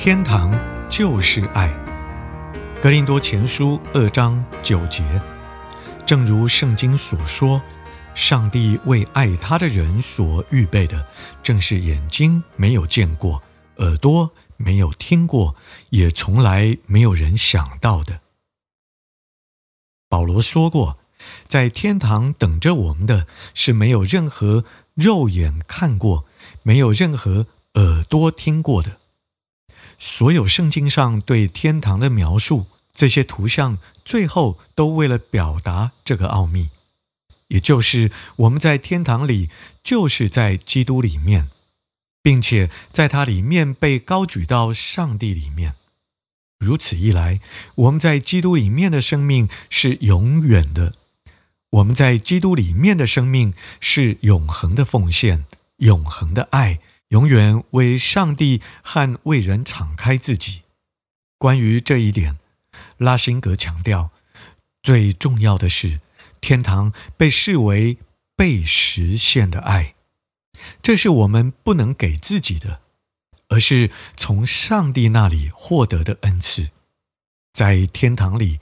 天堂就是爱，格林多前书二章九节，正如圣经所说，上帝为爱他的人所预备的，正是眼睛没有见过，耳朵没有听过，也从来没有人想到的。保罗说过，在天堂等着我们的是没有任何肉眼看过，没有任何耳朵听过的。所有圣经上对天堂的描述，这些图像最后都为了表达这个奥秘，也就是我们在天堂里，就是在基督里面，并且在它里面被高举到上帝里面。如此一来，我们在基督里面的生命是永远的，我们在基督里面的生命是永恒的奉献，永恒的爱。永远为上帝和为人敞开自己。关于这一点，拉辛格强调，最重要的是，天堂被视为被实现的爱，这是我们不能给自己的，而是从上帝那里获得的恩赐。在天堂里，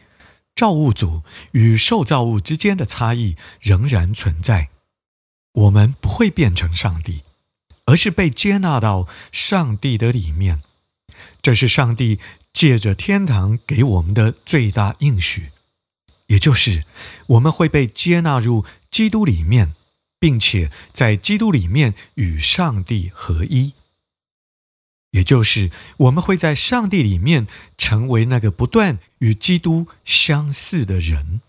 造物主与受造物之间的差异仍然存在，我们不会变成上帝。而是被接纳到上帝的里面，这是上帝借着天堂给我们的最大应许，也就是我们会被接纳入基督里面，并且在基督里面与上帝合一，也就是我们会在上帝里面成为那个不断与基督相似的人。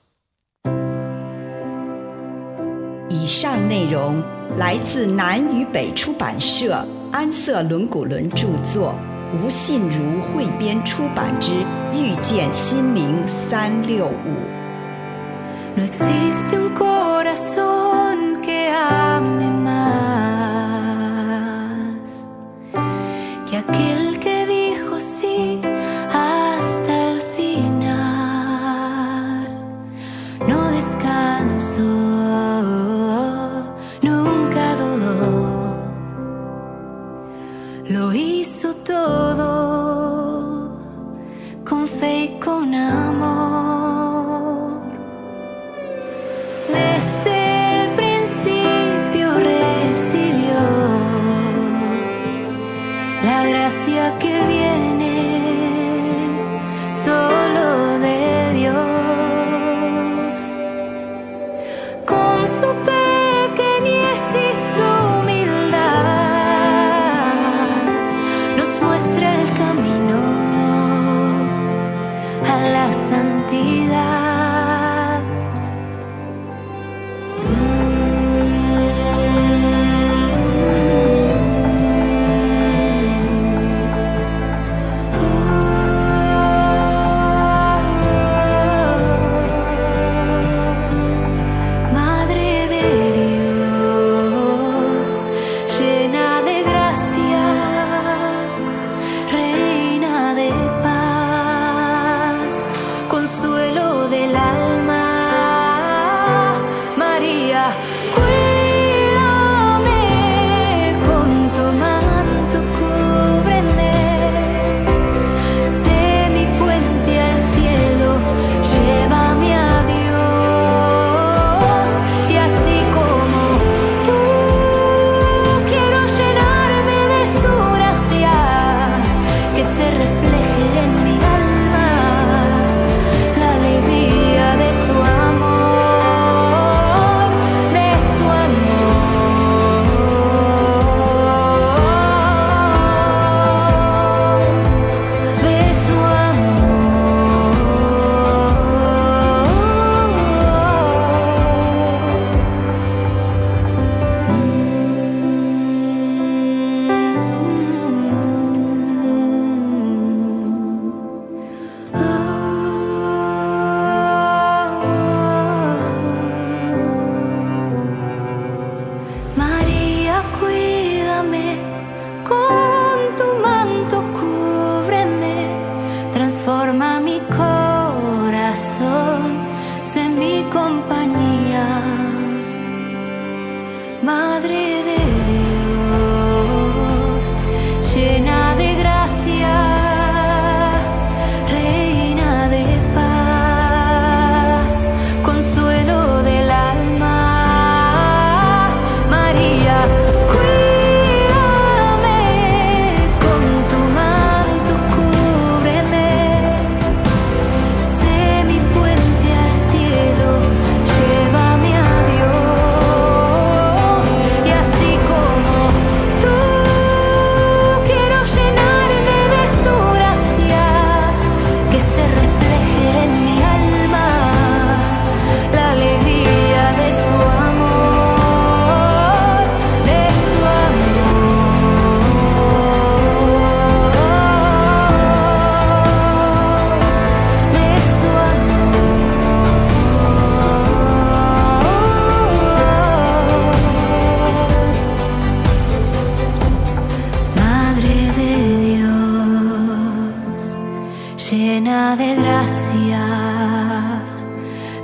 以上内容来自南与北出版社安瑟伦古伦著作，吴信如汇编出版之《遇见心灵三六五》。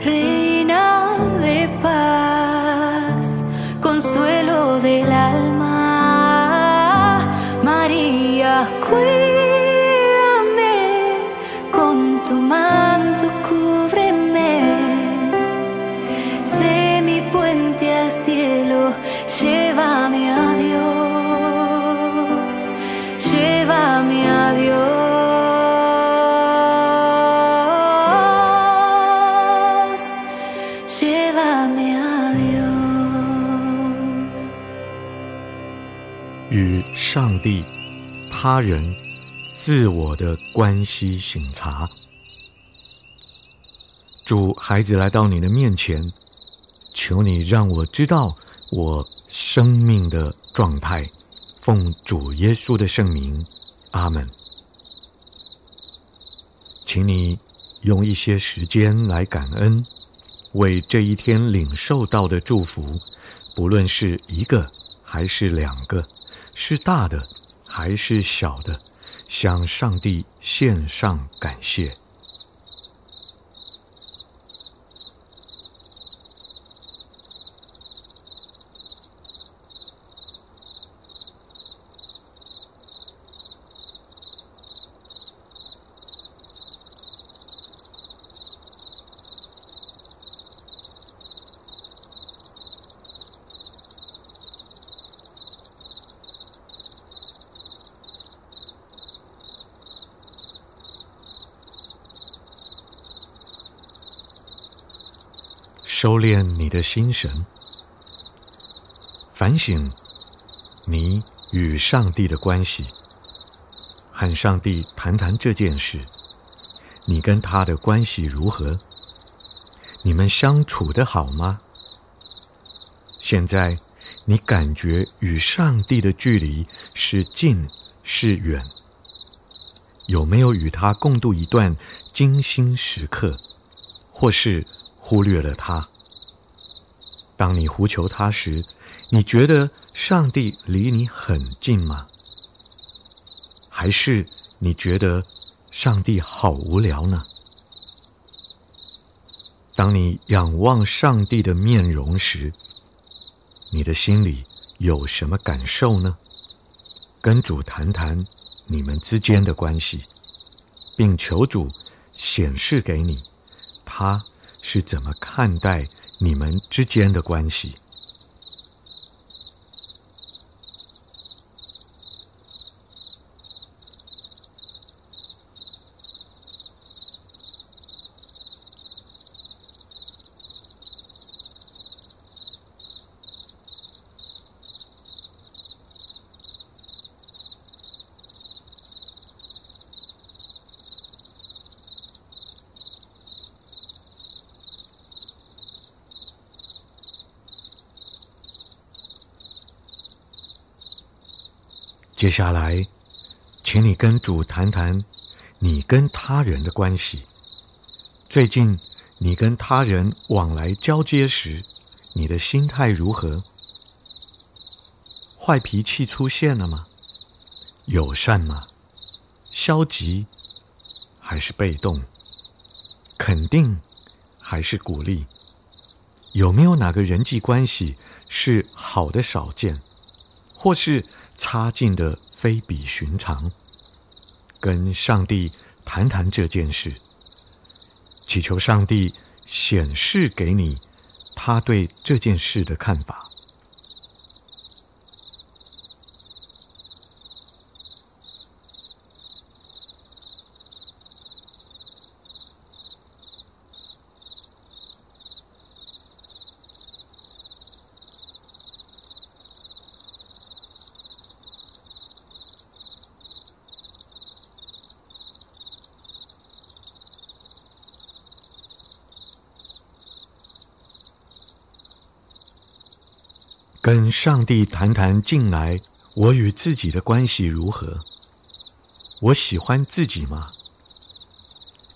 Hey. 上帝、他人、自我的关系醒察。主，孩子来到你的面前，求你让我知道我生命的状态。奉主耶稣的圣名，阿门。请你用一些时间来感恩，为这一天领受到的祝福，不论是一个还是两个。是大的还是小的，向上帝献上感谢。收敛你的心神，反省你与上帝的关系，和上帝谈谈这件事。你跟他的关系如何？你们相处得好吗？现在你感觉与上帝的距离是近是远？有没有与他共度一段精心时刻，或是忽略了他？当你呼求他时，你觉得上帝离你很近吗？还是你觉得上帝好无聊呢？当你仰望上帝的面容时，你的心里有什么感受呢？跟主谈谈你们之间的关系，并求主显示给你，他是怎么看待你们之间的关系。接下来，请你跟主谈谈你跟他人的关系。最近，你跟他人往来交接时，你的心态如何？坏脾气出现了吗？友善吗？消极还是被动？肯定还是鼓励？有没有哪个人际关系是好的少见，或是？差劲的非比寻常，跟上帝谈谈这件事，祈求上帝显示给你他对这件事的看法。跟上帝谈谈近来我与自己的关系如何？我喜欢自己吗？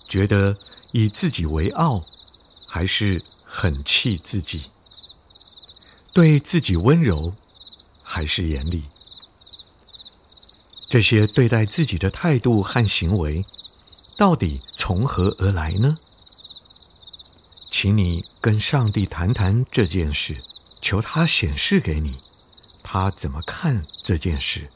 觉得以自己为傲，还是很气自己？对自己温柔，还是严厉？这些对待自己的态度和行为，到底从何而来呢？请你跟上帝谈谈这件事。求他显示给你，他怎么看这件事。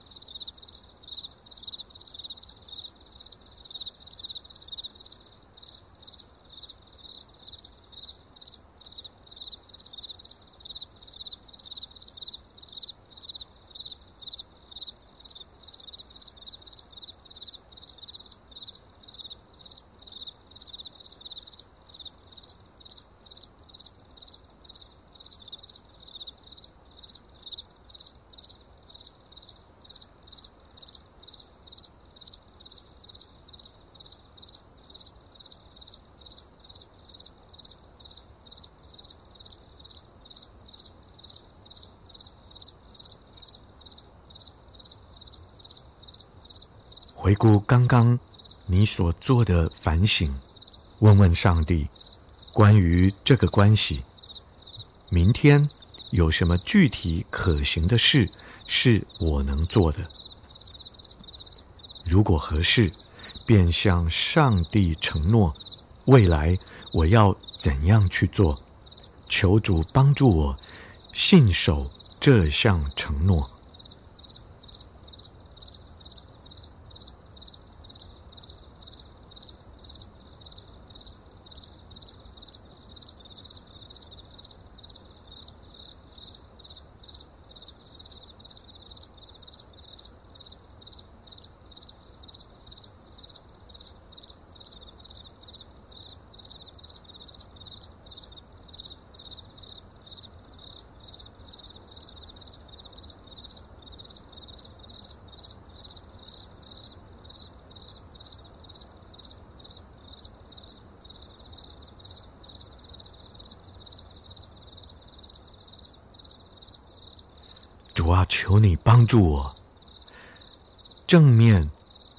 回顾刚刚你所做的反省，问问上帝，关于这个关系，明天有什么具体可行的事是我能做的？如果合适，便向上帝承诺，未来我要怎样去做？求主帮助我信守这项承诺。主啊，求你帮助我，正面、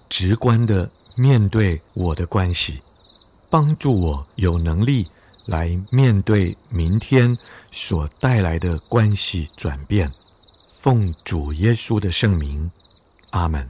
直观的面对我的关系，帮助我有能力来面对明天所带来的关系转变。奉主耶稣的圣名，阿门。